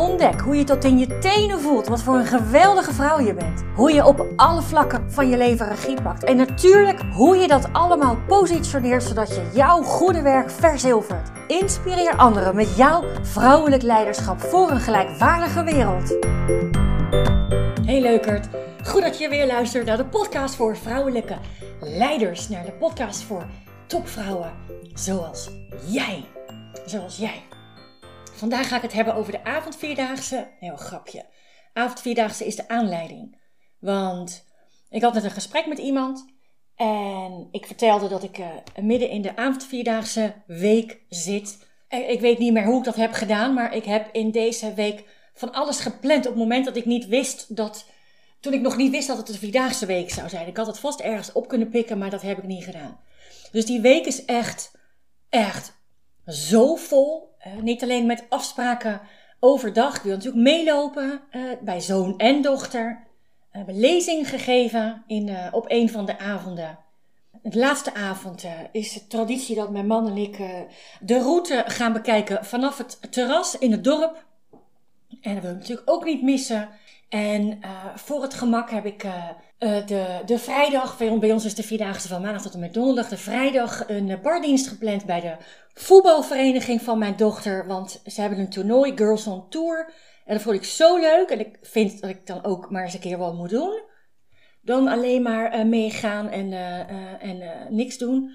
Ontdek hoe je tot in je tenen voelt wat voor een geweldige vrouw je bent. Hoe je op alle vlakken van je leven regie pakt. En natuurlijk hoe je dat allemaal positioneert zodat je jouw goede werk verzilvert. Inspireer anderen met jouw vrouwelijk leiderschap voor een gelijkwaardige wereld. Hey leukert, goed dat je weer luistert naar de podcast voor vrouwelijke leiders. Naar de podcast voor topvrouwen zoals jij. Zoals jij. Vandaag ga ik het hebben over de avondvierdaagse. Heel grapje. Avondvierdaagse is de aanleiding. Want ik had net een gesprek met iemand. En ik vertelde dat ik uh, midden in de avondvierdaagse week zit. Ik weet niet meer hoe ik dat heb gedaan. Maar ik heb in deze week van alles gepland. Op het moment dat ik niet wist dat. Toen ik nog niet wist dat het een vierdaagse week zou zijn. Ik had het vast ergens op kunnen pikken, maar dat heb ik niet gedaan. Dus die week is echt, echt zo vol. Niet alleen met afspraken overdag. Ik wil natuurlijk meelopen bij zoon en dochter. We hebben lezing gegeven in, uh, op een van de avonden. De laatste avond is het traditie dat mijn man en ik de route gaan bekijken vanaf het terras in het dorp. En dat wil ik natuurlijk ook niet missen. En voor het gemak heb ik de, de vrijdag, bij ons is de vierdaagse van maandag tot en met donderdag, de vrijdag een bardienst gepland bij de voetbalvereniging van mijn dochter. Want ze hebben een toernooi, Girls on Tour. En dat vond ik zo leuk. En ik vind dat ik dan ook maar eens een keer wat moet doen. Dan alleen maar uh, meegaan en, en niks doen.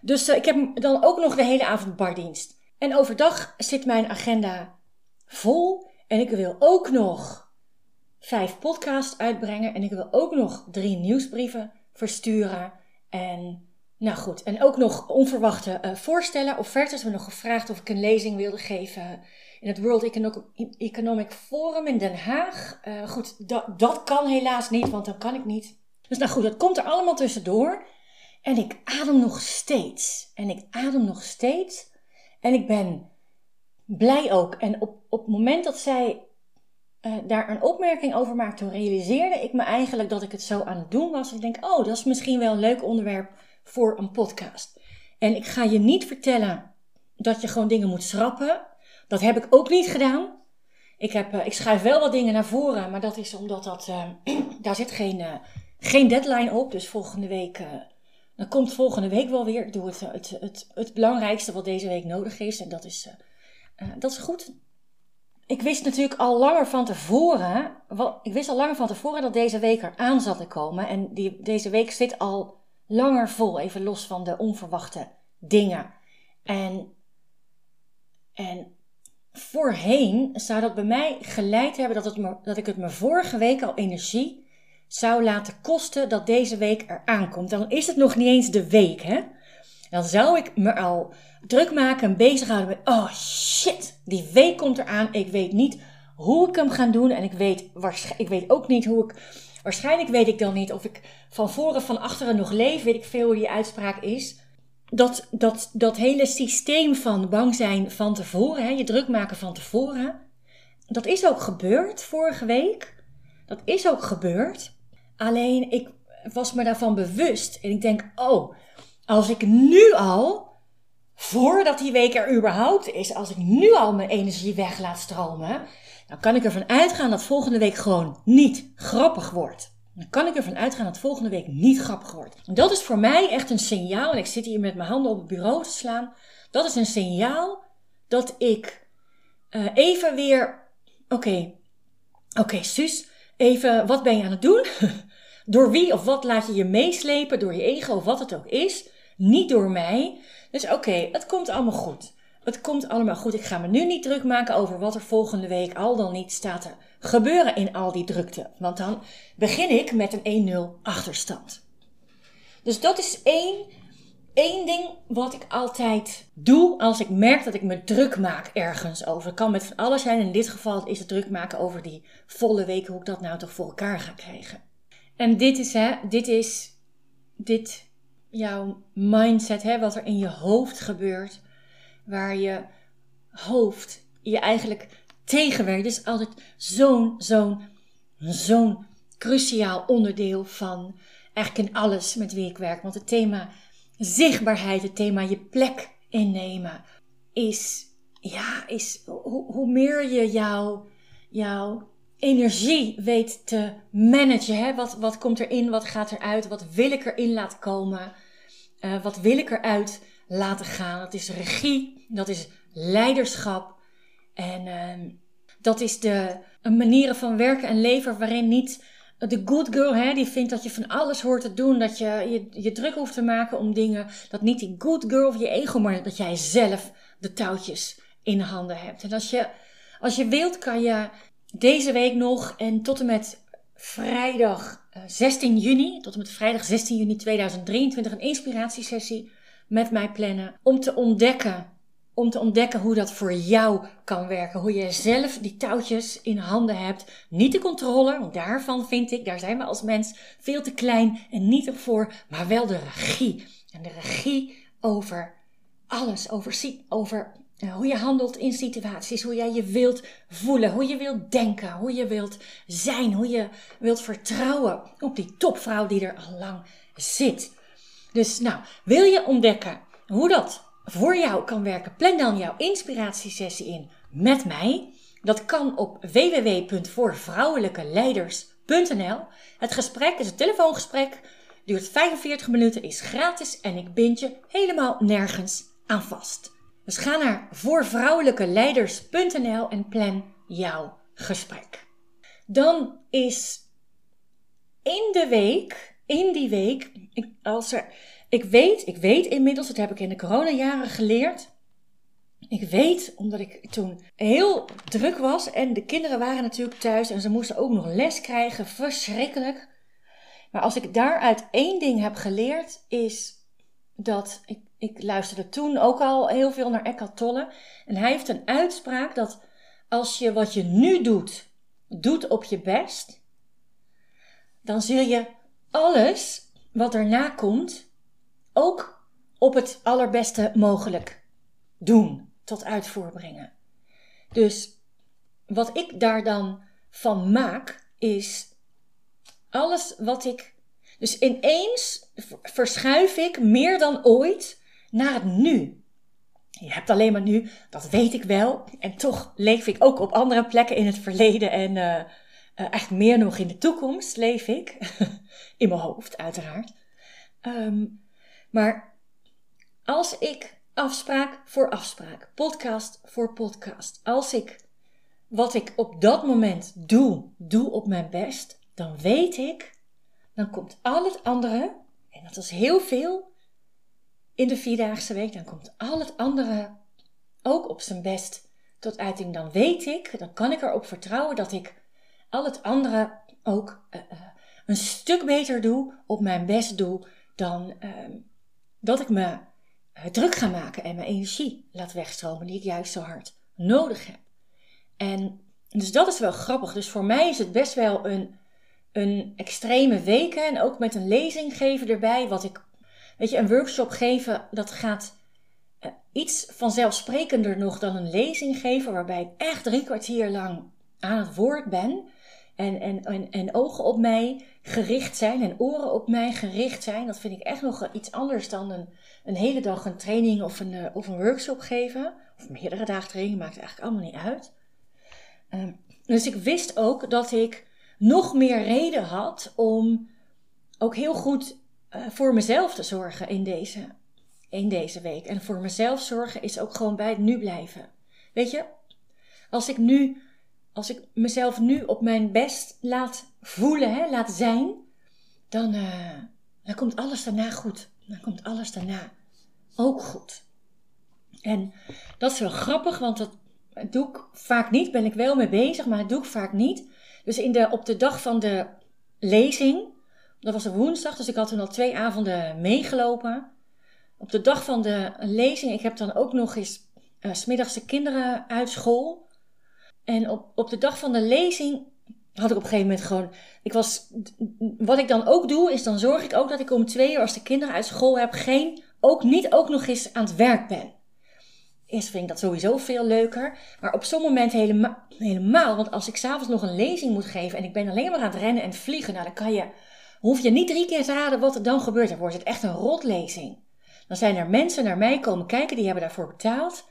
Dus ik heb dan ook nog de hele avond bardienst. En overdag zit mijn agenda vol. En ik wil ook nog vijf podcasts uitbrengen. En ik wil ook nog drie nieuwsbrieven versturen. En nou goed, en ook nog onverwachte uh, voorstellen, offertes. We hebben nog gevraagd of ik een lezing wilde geven in het World Economic Forum in Den Haag. Uh, goed, dat, dat kan helaas niet, want dan kan ik niet. Dus nou goed, dat komt er allemaal tussendoor. En ik adem nog steeds. En ik adem nog steeds. En ik ben blij ook. En op, op het moment dat zij uh, daar een opmerking over maakte, realiseerde ik me eigenlijk dat ik het zo aan het doen was. Ik denk, oh, dat is misschien wel een leuk onderwerp voor een podcast. En ik ga je niet vertellen dat je gewoon dingen moet schrappen. Dat heb ik ook niet gedaan. Ik, heb, uh, ik schrijf wel wat dingen naar voren, maar dat is omdat dat, uh, daar zit geen, geen deadline op. Dus volgende week, dan komt volgende week wel weer. Ik doe het, het, het, het belangrijkste wat deze week nodig is. En dat is, dat is goed. Ik wist natuurlijk al langer van tevoren, wel, ik wist al langer van tevoren dat deze week eraan zat te komen. En die, deze week zit al langer vol, even los van de onverwachte dingen. En, en voorheen zou dat bij mij geleid hebben dat, het dat ik het me vorige week al energie zou laten kosten dat deze week eraan komt. Dan is het nog niet eens de week, hè? Dan zou ik me al druk maken en bezighouden met, oh shit, die week komt eraan. Ik weet niet hoe ik hem ga doen en ik weet, ik weet ook niet hoe ik Waarschijnlijk weet ik dan niet of ik van voren, van achteren nog leef, weet ik veel hoe die uitspraak is. Dat, dat, dat hele systeem van bang zijn van tevoren, hè, je druk maken van tevoren, dat is ook gebeurd vorige week. Dat is ook gebeurd. Alleen ik was me daarvan bewust en ik denk, oh, als ik nu al, voordat die week er überhaupt is, als ik nu al mijn energie weg laat stromen, dan kan ik ervan uitgaan dat volgende week gewoon niet grappig wordt. Dan kan ik ervan uitgaan dat volgende week niet grappig wordt. En dat is voor mij echt een signaal, en ik zit hier met mijn handen op het bureau te slaan. Dat is een signaal dat ik uh, even weer. Oké, oké, okay, Suus, even wat ben je aan het doen? door wie of wat laat je je meeslepen? Door je ego of wat het ook is. Niet door mij. Dus oké, het komt allemaal goed. Het komt allemaal goed. Ik ga me nu niet druk maken over wat er volgende week al dan niet staat te gebeuren in al die drukte. Want dan begin ik met een 1-0 achterstand. Dus dat is één, één ding wat ik altijd doe als ik merk dat ik me druk maak ergens over. Het kan met van alles zijn. In dit geval is het druk maken over die volle week, hoe ik dat nou toch voor elkaar ga krijgen. En dit is, hè, dit is, dit jouw mindset, hè, wat er in je hoofd gebeurt, waar je hoofd je eigenlijk tegenwerkt. Is altijd zo'n, zo'n, zo'n cruciaal onderdeel van eigenlijk in alles met wie ik werk. Want het thema zichtbaarheid, het thema je plek innemen, is, ja, is hoe, hoe meer je jouw, jouw energie weet te managen. Hè? Wat, wat komt erin, wat gaat eruit, wat wil ik erin laten komen, uh, wat wil ik eruit laten gaan. Dat is regie, dat is leiderschap en uh, dat is de manieren van werken en leven waarin niet de good girl, hè, die vindt dat je van alles hoort te doen, dat je, je je druk hoeft te maken om dingen, dat niet die good girl of je ego, maar dat jij zelf de touwtjes in handen hebt. En als je, als je wilt, kan je deze week nog en tot en met vrijdag 16 eh, juni, tot en met vrijdag 16 juni 2023, een inspiratiesessie met mij plannen om te ontdekken om te ontdekken hoe dat voor jou kan werken. Hoe je zelf die touwtjes in handen hebt. Niet de controle, want daarvan vind ik, daar zijn we als mens veel te klein en niet op voor, maar wel de regie. En de regie over alles, over, over hoe je handelt in situaties, hoe jij je wilt voelen, hoe je wilt denken, hoe je wilt zijn, hoe je wilt vertrouwen op die topvrouw die er al lang zit. Dus nou, wil je ontdekken hoe dat voor jou kan werken, plan dan jouw inspiratiesessie in met mij. Dat kan op www.voorvrouwelijkeleiders.nl. Het gesprek is een telefoongesprek, duurt 45 minuten, is gratis en ik bind je helemaal nergens aan vast. Dus ga naar voorvrouwelijkeleiders.nl en plan jouw gesprek. Dan is in de week, in die week, als er ik weet, ik weet inmiddels, dat heb ik in de coronajaren geleerd. Ik weet, omdat ik toen heel druk was en de kinderen waren natuurlijk thuis en ze moesten ook nog les krijgen, verschrikkelijk. Maar als ik daaruit één ding heb geleerd, is dat ik, ik luisterde toen ook al heel veel naar Eckhart Tolle. En hij heeft een uitspraak dat als je wat je nu doet, doet op je best, dan zul je alles wat erna komt ook op het allerbeste mogelijk doen, tot uitvoer brengen. Dus wat ik daar dan van maak, is alles wat ik. Dus ineens verschuif ik meer dan ooit naar het nu. Je hebt alleen maar nu, dat weet ik wel. En toch leef ik ook op andere plekken in het verleden en uh, uh, echt meer nog in de toekomst leef ik. in mijn hoofd, uiteraard. Um, maar als ik afspraak voor afspraak, podcast voor podcast, als ik wat ik op dat moment doe, doe op mijn best, dan weet ik, dan komt al het andere, en dat is heel veel in de vierdaagse week, dan komt al het andere ook op zijn best tot uiting. Dan weet ik, dan kan ik erop vertrouwen dat ik al het andere ook uh, uh, een stuk beter doe, op mijn best doe, dan, uh, dat ik me eh, druk ga maken en mijn energie laat wegstromen die ik juist zo hard nodig heb. En dus dat is wel grappig. Dus voor mij is het best wel een, een extreme week. En ook met een lezing geven erbij. Wat ik, weet je, een workshop geven, dat gaat uh, iets vanzelfsprekender nog dan een lezing geven. Waarbij ik echt drie kwartier lang aan het woord ben. En, en, en, en ogen op mij gericht zijn en oren op mij gericht zijn. Dat vind ik echt nog iets anders dan een, een hele dag een training of een, uh, of een workshop geven. Of meerdere dagen training, maakt eigenlijk allemaal niet uit. Uh, dus ik wist ook dat ik nog meer reden had om ook heel goed uh, voor mezelf te zorgen in deze, in deze week. En voor mezelf zorgen is ook gewoon bij het nu blijven. Weet je, als ik nu als ik mezelf nu op mijn best laat voelen, hè, laat zijn, dan, uh, dan komt alles daarna goed. Dan komt alles daarna ook goed. En dat is wel grappig, want dat doe ik vaak niet. Ben ik wel mee bezig, maar dat doe ik vaak niet. Dus in de, op de dag van de lezing, dat was een woensdag, dus ik had toen al twee avonden meegelopen. Op de dag van de lezing, ik heb dan ook nog eens uh, smiddags de kinderen uit school. En op, op de dag van de lezing had ik op een gegeven moment gewoon. Ik was, wat ik dan ook doe, is dan zorg ik ook dat ik om twee uur, als de kinderen uit school heb, geen, ook niet ook nog eens aan het werk ben. Eerst vind ik dat sowieso veel leuker. Maar op zo'n moment helemaal, helemaal. Want als ik s'avonds nog een lezing moet geven en ik ben alleen maar aan het rennen en vliegen, nou dan kan je, hoef je niet drie keer te raden wat er dan gebeurt. Dan wordt het echt een rotlezing. Dan zijn er mensen naar mij komen kijken, die hebben daarvoor betaald.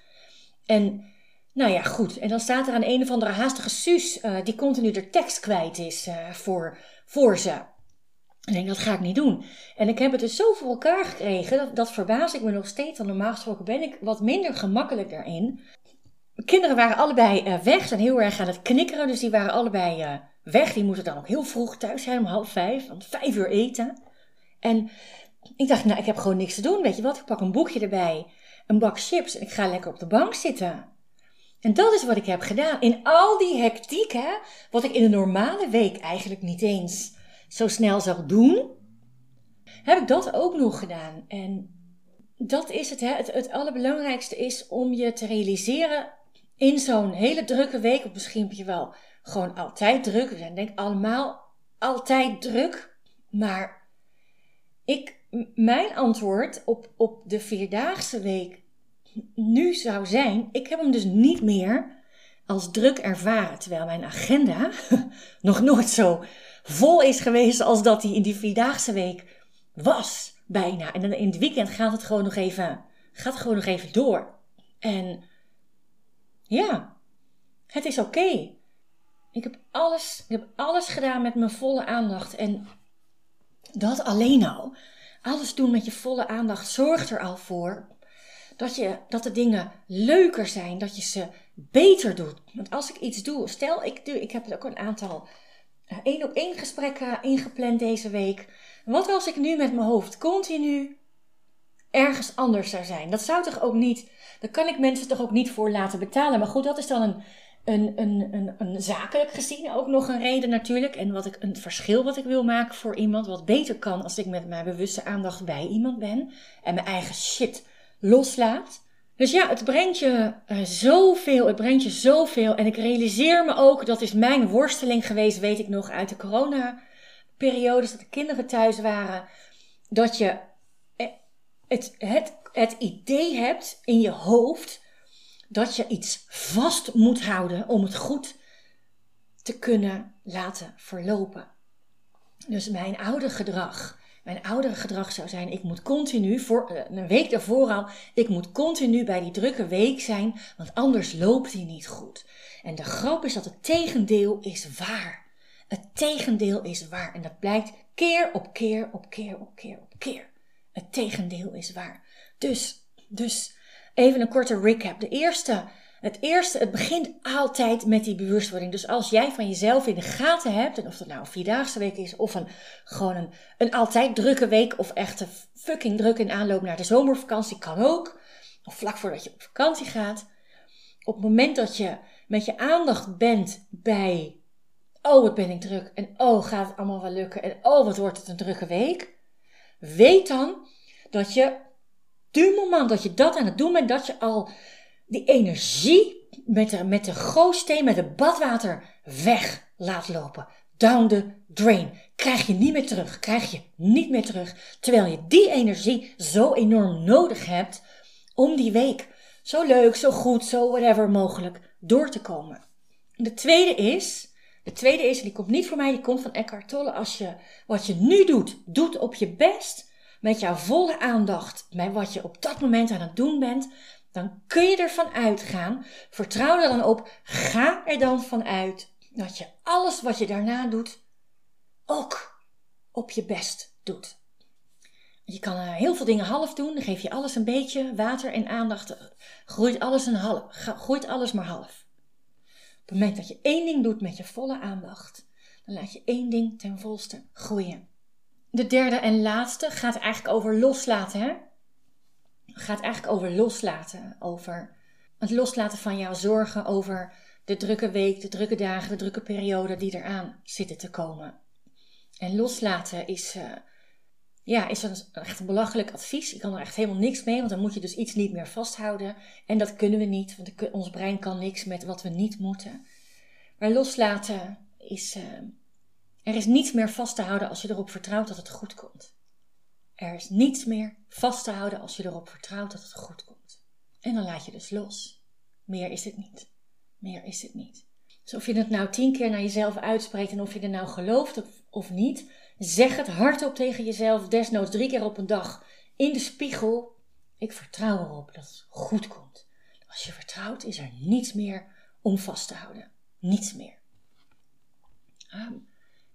En nou ja, goed. En dan staat er aan een of andere haastige Suus uh, die continu de tekst kwijt is uh, voor, voor ze. Ik denk, dat ga ik niet doen. En ik heb het dus zo voor elkaar gekregen, dat, dat verbaas ik me nog steeds. Want normaal gesproken ben ik wat minder gemakkelijk daarin. kinderen waren allebei uh, weg, zijn heel erg aan het knikkeren. Dus die waren allebei weg. Die moeten dan ook heel vroeg thuis zijn, om half vijf. Want vijf uur eten. En ik dacht, nou, ik heb gewoon niks te doen. Weet je wat? Ik pak een boekje erbij, een bak chips en ik ga lekker op de bank zitten. En dat is wat ik heb gedaan. In al die hectiek, hè, wat ik in een normale week eigenlijk niet eens zo snel zou doen, heb ik dat ook nog gedaan. En dat is het, hè. Het, het allerbelangrijkste is om je te realiseren in zo'n hele drukke week, of misschien heb je wel gewoon altijd druk. We zijn denk ik allemaal altijd druk. Maar ik, mijn antwoord op, op de vierdaagse week nu zou zijn, ik heb hem dus niet meer als druk ervaren. Terwijl mijn agenda nog nooit zo vol is geweest als dat die in die vierdaagse week was. Bijna. En dan in het weekend gaat het gewoon nog even, gaat gewoon nog even door. En ja, het is oké. Ik heb alles, ik heb alles gedaan met mijn volle aandacht. En dat alleen al, alles doen met je volle aandacht, zorgt er al voor dat, je, dat de dingen leuker zijn, dat je ze beter doet. Want als ik iets doe, stel ik, doe, ik heb ook een aantal eh, één op één gesprekken ingepland deze week. Wat als ik nu met mijn hoofd continu ergens anders zou zijn? Dat zou toch ook niet, daar kan ik mensen toch ook niet voor laten betalen. Maar goed, dat is dan een, een, een, een, een zakelijk gezien ook nog een reden natuurlijk. En wat ik, een verschil wat ik wil maken voor iemand, wat beter kan als ik met mijn bewuste aandacht bij iemand ben. En mijn eigen shit loslaat. Dus ja, het brengt je uh, zoveel, het brengt je zoveel. En ik realiseer me ook, dat is mijn worsteling geweest, weet ik nog, uit de corona-periodes, dat de kinderen thuis waren, dat je eh, het, het, het idee hebt in je hoofd dat je iets vast moet houden om het goed te kunnen laten verlopen. Dus mijn oude gedrag, mijn oudere gedrag zou zijn: ik moet continu, voor, eh, een week daarvoor al, ik moet continu bij die drukke week zijn, want anders loopt die niet goed. En de grap is dat het tegendeel is waar. Het tegendeel is waar. En dat blijkt keer op keer op keer op keer op keer. Het tegendeel is waar. Dus, dus even een korte recap. De eerste het eerste, het begint altijd met die bewustwording. Dus als jij van jezelf in de gaten hebt, en of dat nou een vierdaagse week is, of een, gewoon een, een altijd drukke week, of echt een fucking druk in aanloop naar de zomervakantie, kan ook. Of vlak voordat je op vakantie gaat. Op het moment dat je met je aandacht bent bij, oh wat ben ik druk, en oh gaat het allemaal wel lukken, en oh wat wordt het een drukke week. Weet dan dat je, du moment dat je dat aan het doen bent, dat je al die energie met de, met de gootsteen, met het badwater weg laat lopen. Down the drain. Krijg je niet meer terug. Krijg je niet meer terug. Terwijl je die energie zo enorm nodig hebt om die week zo leuk, zo goed, zo whatever mogelijk door te komen. De tweede is, de tweede is, en die komt niet voor mij, die komt van Eckhart Tolle. Als je wat je nu doet, doet op je best, met jouw volle aandacht, met wat je op dat moment aan het doen bent, dan kun je ervan uitgaan. Vertrouw er dan op. Ga er dan vanuit dat je alles wat je daarna doet ook op je best doet. Je kan uh, heel veel dingen half doen. Dan geef je alles een beetje water en aandacht. Groeit alles, een half, groeit alles maar half. Op het moment dat je één ding doet met je volle aandacht, dan laat je één ding ten volste groeien. De derde en laatste gaat eigenlijk over loslaten. Hè? gaat eigenlijk over loslaten. Over het loslaten van jouw zorgen over de drukke week, de drukke dagen, de drukke periode die eraan zitten te komen. En loslaten is, uh, ja, is een, echt een belachelijk advies. Ik kan er echt helemaal niks mee, want dan moet je dus iets niet meer vasthouden. En dat kunnen we niet, want ons brein kan niks met wat we niet moeten. Maar loslaten is, uh, er is niets meer vast te houden als je erop vertrouwt dat het goed komt. Er is niets meer vast te houden als je erop vertrouwt dat het goed komt. En dan laat je dus los. Meer is het niet. Meer is het niet. Dus of je het nou tien keer naar jezelf uitspreekt en of je er nou gelooft of, niet, zeg het hardop tegen jezelf, desnoods drie keer op een dag in de spiegel. Ik vertrouw erop dat het goed komt. Als je vertrouwt, is er niets meer om vast te houden. Niets meer. Um,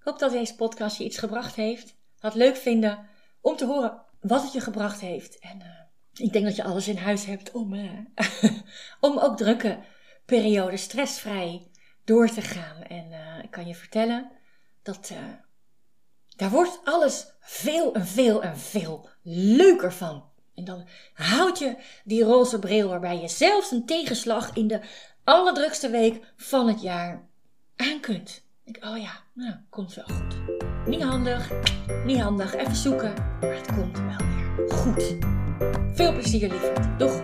ik hoop dat deze podcast je iets gebracht heeft. Had leuk vinden om te horen wat het je gebracht heeft. En uh, ik denk dat je alles in huis hebt om, uh, om ook drukke perioden stressvrij door te gaan. En uh, ik kan je vertellen dat daar wordt alles veel en veel en veel leuker van. En dan houd je die roze bril waarbij je zelfs een tegenslag in de allerdrukste week van het jaar aan kunt. Ik, oh ja, nou, komt wel goed. Niet handig, niet handig, even zoeken, maar het komt wel weer goed. Veel plezier, lieverd. Doeg!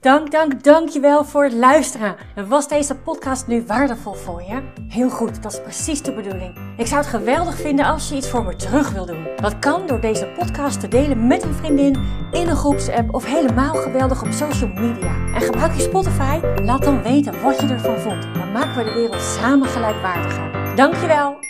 Dank, dank, dankjewel voor het luisteren. Was deze podcast nu waardevol voor je? Heel goed, dat is precies de bedoeling. Ik zou het geweldig vinden als je iets voor me terug wil doen. Dat kan door deze podcast te delen met een vriendin, in een groepsapp of helemaal geweldig op social media. En gebruik je Spotify? Laat dan weten wat je ervan vond. Dan maken we de wereld samen gelijkwaardiger. Dankjewel